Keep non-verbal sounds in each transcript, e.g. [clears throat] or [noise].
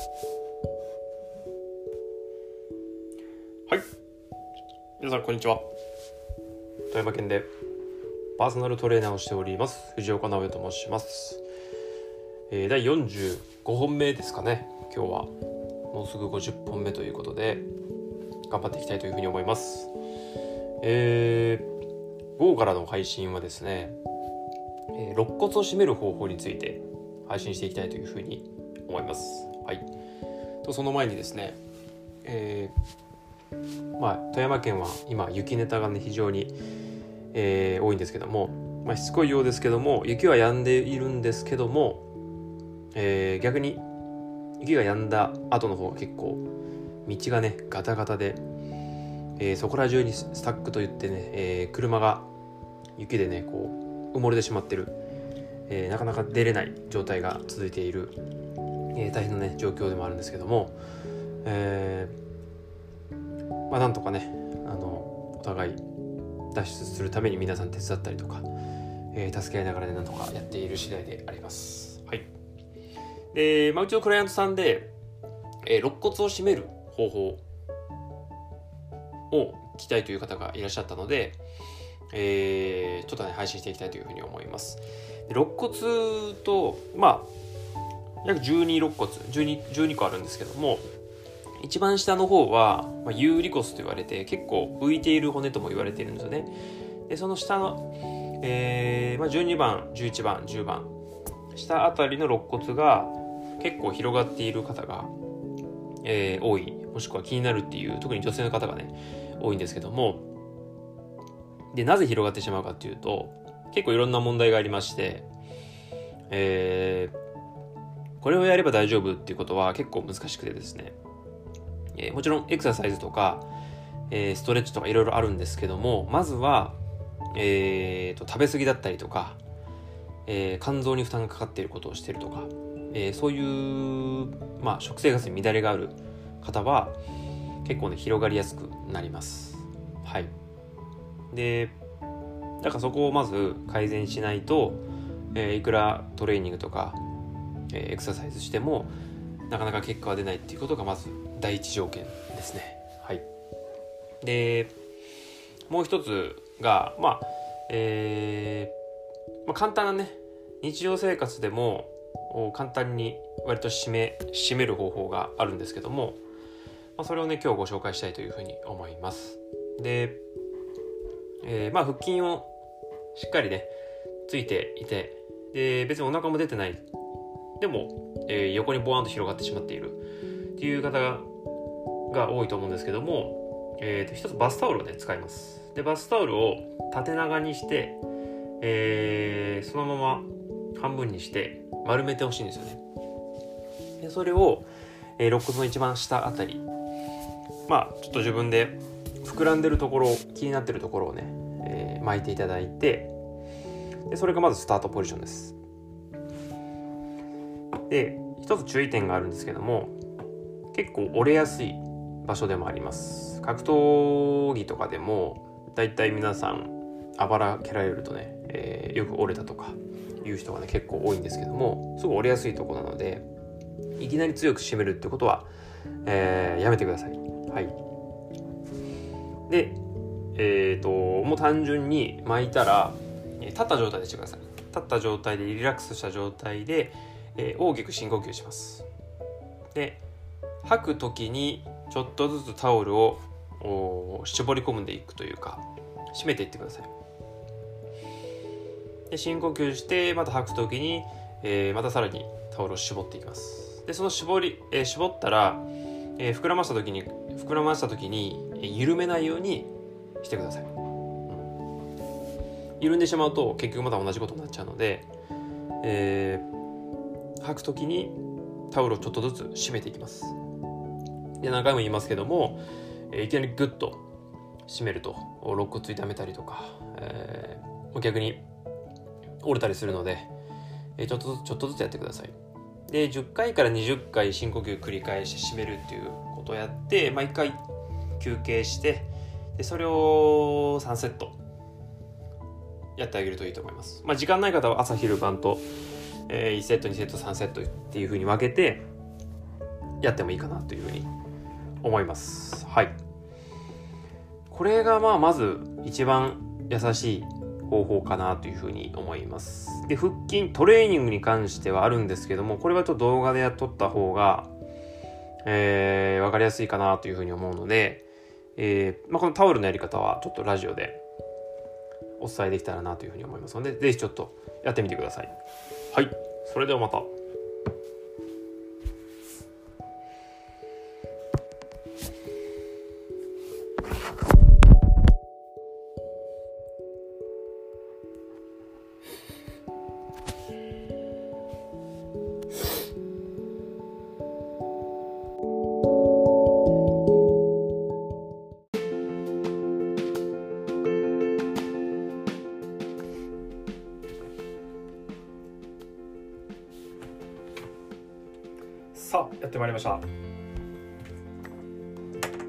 はい。皆さんこんにちは。富山県でパーソナルトレーナーをしております藤岡直也と申します、えー、第45本目ですかね。今日はもうすぐ50本目ということで頑張っていきたいというふうに思います。えー、午後からの配信はですね、えー、肋骨を締める方法について配信していきたいというふうに思います。はい。とその前にですねえー、まあ富山県は今雪ネタがね非常に、えー、多いんですけども、まあ、しつこいようですけども雪は止んでいるんですけども、えー、逆に雪が止んだ後の方が結構道がねガタガタで、えー、そこら中にスタックといってね、えー、車が雪でねこう埋もれてしまってる、えー、なかなか出れない状態が続いている、え大変なね状況でもあるんですけども、えーまあ、なんとかねあのお互い脱出するために皆さん手伝ったりとか、えー助け合いながらねなんとかやっている次第であります。はいで、まあ、うちのクライアントさんで、えー、肋骨を締める方法を聞きたいという方がいらっしゃったので、えー、ちょっとね、配信していきたいというふうに思います。肋骨と、まあ、約12肋骨12、12個あるんですけども、一番下の方は、まあ、有利骨と言われて、結構浮いている骨とも言われているんですよね。で、その下の、えーまあ、12番、11番、10番、下あたりの肋骨が結構広がっている方が、えー、多いもしくは気になるっていう特に女性の方がね多いんですけどもでなぜ広がってしまうかっていうと結構いろんな問題がありまして、えー、これをやれば大丈夫っていうことは結構難しくてですね、えー、もちろんエクササイズとか、えー、ストレッチとかいろいろあるんですけどもまずは、えーと、食べ過ぎだったりとか、えー、肝臓に負担がかかっていることをしてるとかえー、そういう、まあ、食生活に乱れがある方は結構ね広がりやすくなります。はい、でだからそこをまず改善しないと、えー、いくらトレーニングとか、エクササイズしてもなかなか結果は出ないっていうことがまず第一条件ですね。はい、でもう一つがまあえーまあ、簡単なね日常生活でも簡単に割と締め締める方法があるんですけども、まあ、それをね今日ご紹介したいというふうに思いますで、えー、まあ腹筋をしっかりねついていてで別にお腹も出てないでも、えー、横にボワンと広がってしまっている。っていう方が多いと思うんですけども、えー、と一つバスタオルをね使います。でバスタオルを縦長にして、えー、そのまま半分にして丸めてほしいんですよね。でそれを、えー、肋骨の一番下あたりまあちょっと自分で膨らんでるところ気になってるところをね、えー、巻いていただいてでそれがまずスタートポジションです。で一つ注意点があるんですけども結構折れやすい場所でもあります格闘技とかでもだいたい皆さんあばら蹴られるとね、えー、よく折れたとかいう人がね結構多いんですけどもすごい折れやすいとこなのでいきなり強く締めるってことは、えー、やめてください。はい、でえっ、ー、ともう単純に巻いたら立った状態でしてください。立った状態でリラックスした状態で、えー、大きく深呼吸します。で吐く時にちょっとずつタオルを絞り込んでいくというか締めていってください。で深呼吸してまた吐く時に、えー、またさらにタオルを絞っていきますでその絞り、えー、絞ったら、えー、膨らました時に膨らました時に、え緩めないようにしてください、うん、緩んでしまうと結局また同じことになっちゃうので、えー、吐く時にタオルをちょっとずつ締めていきますで何回も言いますけども、えいきなりグッと締めると肋骨痛めたりとか、えー、逆に折れたりするので、えちょっとずつちょっとずつやってください。で10回から20回深呼吸繰り返して締めるっていうことをやって毎回休憩してでそれを3セットやってあげるといいと思います。まあ、時間ない方は朝昼晩と、えー、1セット2セット3セットっていうふうに分けてやってもいいかなというふうに思います。はい。これがまあまず一番優しい方法かなというふうに思います。で腹筋トレーニングに関してはあるんですけどもこれはちょっと動画で撮った方がえー、分かりやすいかなというふうに思うので、えーまあ、このタオルのやり方はちょっとラジオでお伝えできたらなというふうに思いますので、ぜひちょっとやってみてください。はい。それではまた。まいりました、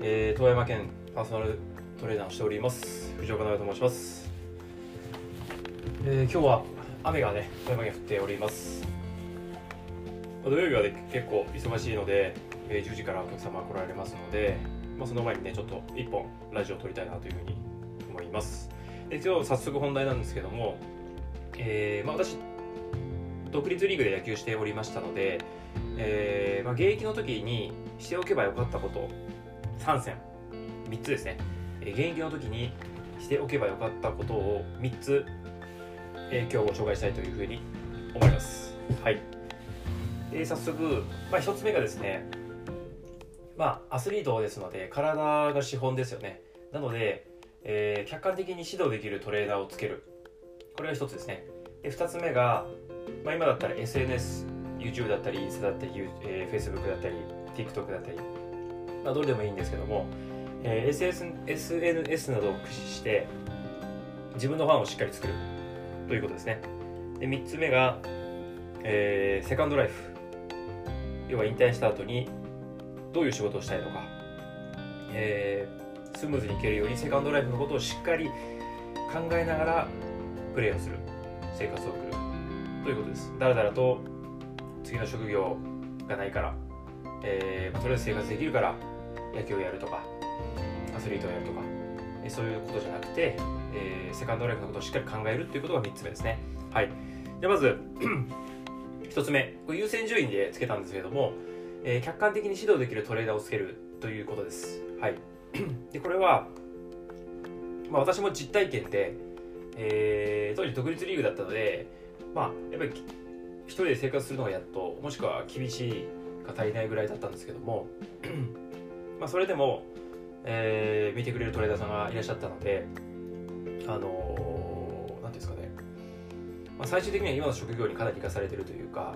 えー、遠山県パーソナルトレーナーをしております。藤岡直と申します、えー、今日は雨がね富山県降っております。土曜日はね結構忙しいので、えー、10時からお客様が来られますので、まあ、その前にねちょっと1本ラジオを撮りたいなというふうに思います。で今日早速本題なんですけども、えーまあ、私独立リーグで野球しておりましたので、えーまあ、現役の時にしておけばよかったこと3選3つですね、えー、現役の時にしておけばよかったことを3つ、えー、今日ご紹介したいというふうに思います。はい。で早速、まあ、1つ目がですねまあアスリートですので体が資本ですよね。なので、えー、客観的に指導できるトレーナーをつける。これが1つですね。で2つ目が、まあ、今だったら SNS YouTube だったり、インスタだったり、えー、Facebook だったり、TikTok だったり、まあ、どれでもいいんですけども、えー、SS SNS などを駆使して、自分のファンをしっかり作るということですね。で、3つ目が、えー、セカンドライフ。要は引退した後に、どういう仕事をしたいのか、えー、スムーズにいけるようにセカンドライフのことをしっかり考えながらプレーをする生活を送るということです。だらだらと次の職業がないから、えーまあ、とりあえず生活できるから野球をやるとかアスリートをやるとか、えー、そういうことじゃなくて、えー、セカンドライフのことをしっかり考えるっていうことが3つ目ですね。はい。でまず [clears throat] 1つ目。これ優先順位でつけたんですけれども、えー、客観的に指導できるトレーダーをつけるということです。はい。[clears throat] でこれは、まあ、私も実体験で、えー、当時独立リーグだったのでまあやっぱり一人で生活するのがやっともしくは厳しいが足りないぐらいだったんですけども [clears throat] まあそれでも、えー、見てくれるトレーダーさんがいらっしゃったのであの何、ー、ですかね、まあ、最終的には今の職業にかなり生かされてるというか、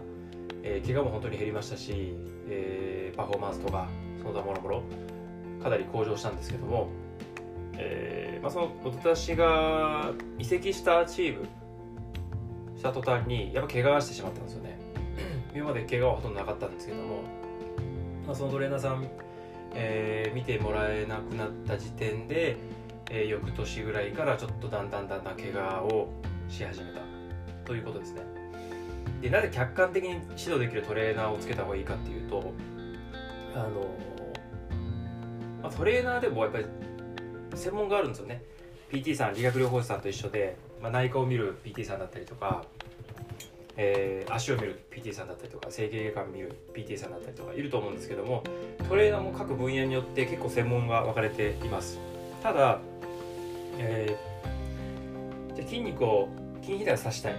えー、怪我も本当に減りましたし、えー、パフォーマンスとかその他もろもろかなり向上したんですけども、えーまあ、その私が移籍したチームした途端にやっぱ怪我してしまったんですよね。[clears throat] 今まで怪我はほとんどなかったんですけども、まあ、そのトレーナーさん、えー、見てもらえなくなった時点で、えー、翌年ぐらいからちょっとだんだんだんだん怪我をし始めたということですね。でなぜ客観的に指導できるトレーナーをつけた方がいいかっていうとあの、まあ、トレーナーでもやっぱり専門があるんですよね。PT さん理学療法士さんと一緒で、まあ、内科を見る PT さんだったりとかえー、足を見る PT さんだったりとか整形外科を見る PT さんだったりとかいると思うんですけどもトレーナーも各分野によって結構専門が分かれています。ただ、えー、じゃ筋肉を筋肥大をさしたい。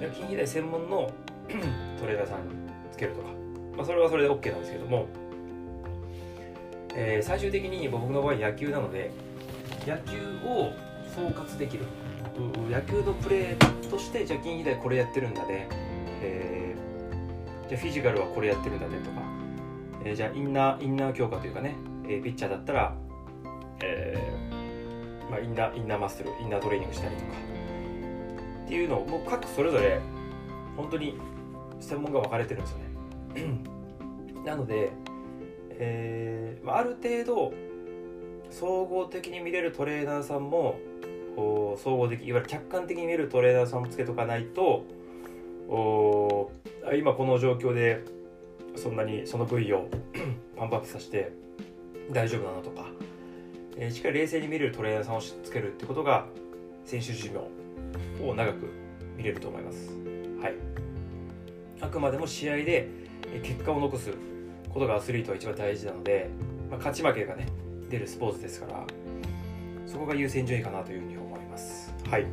筋肥大専門の [clears throat] トレーナーさんにつけるとか、まあ、それはそれで OK なんですけども、えー、最終的に僕の場合野球なので野球を総括できる。野球のプレーとしてじゃあ銀以来これやってるんだね、えー、じゃあフィジカルはこれやってるんだねとか、えー、じゃあインナーインナー強化というかね、えー、ピッチャーだったら、えーまあ、インナーインナーマッスルインナートレーニングしたりとか。っていうのをもう各それぞれ本当に専門が分かれてるんですよね。[clears throat] なので、えーまあ、ある程度総合的に見れるトレーナーさんもこう総合的いわゆる客観的に見るトレーナーさんもつけとかないとお今この状況でそんなにその部位を [clears throat] パンプアップさせて大丈夫なのとか、えー、しっかり冷静に見れるトレーナーさんをつけるってことが選手寿命を長く見れると思います。はい、あくまでも試合で結果を残すことがアスリートは一番大事なので、まあ、勝ち負けがね出るスポーツですからそこが優先順位かなというふうに思います。はい、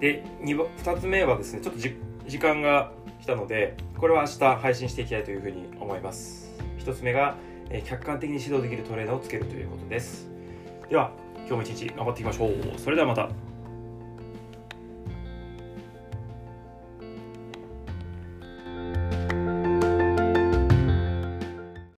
で 2, 2つ目はですねちょっと時間が来たのでこれは明日配信していきたいというふうに思います。1つ目が、え客観的に指導できるトレーナーをつけるということです。では今日も一日頑張っていきましょう。それではまた。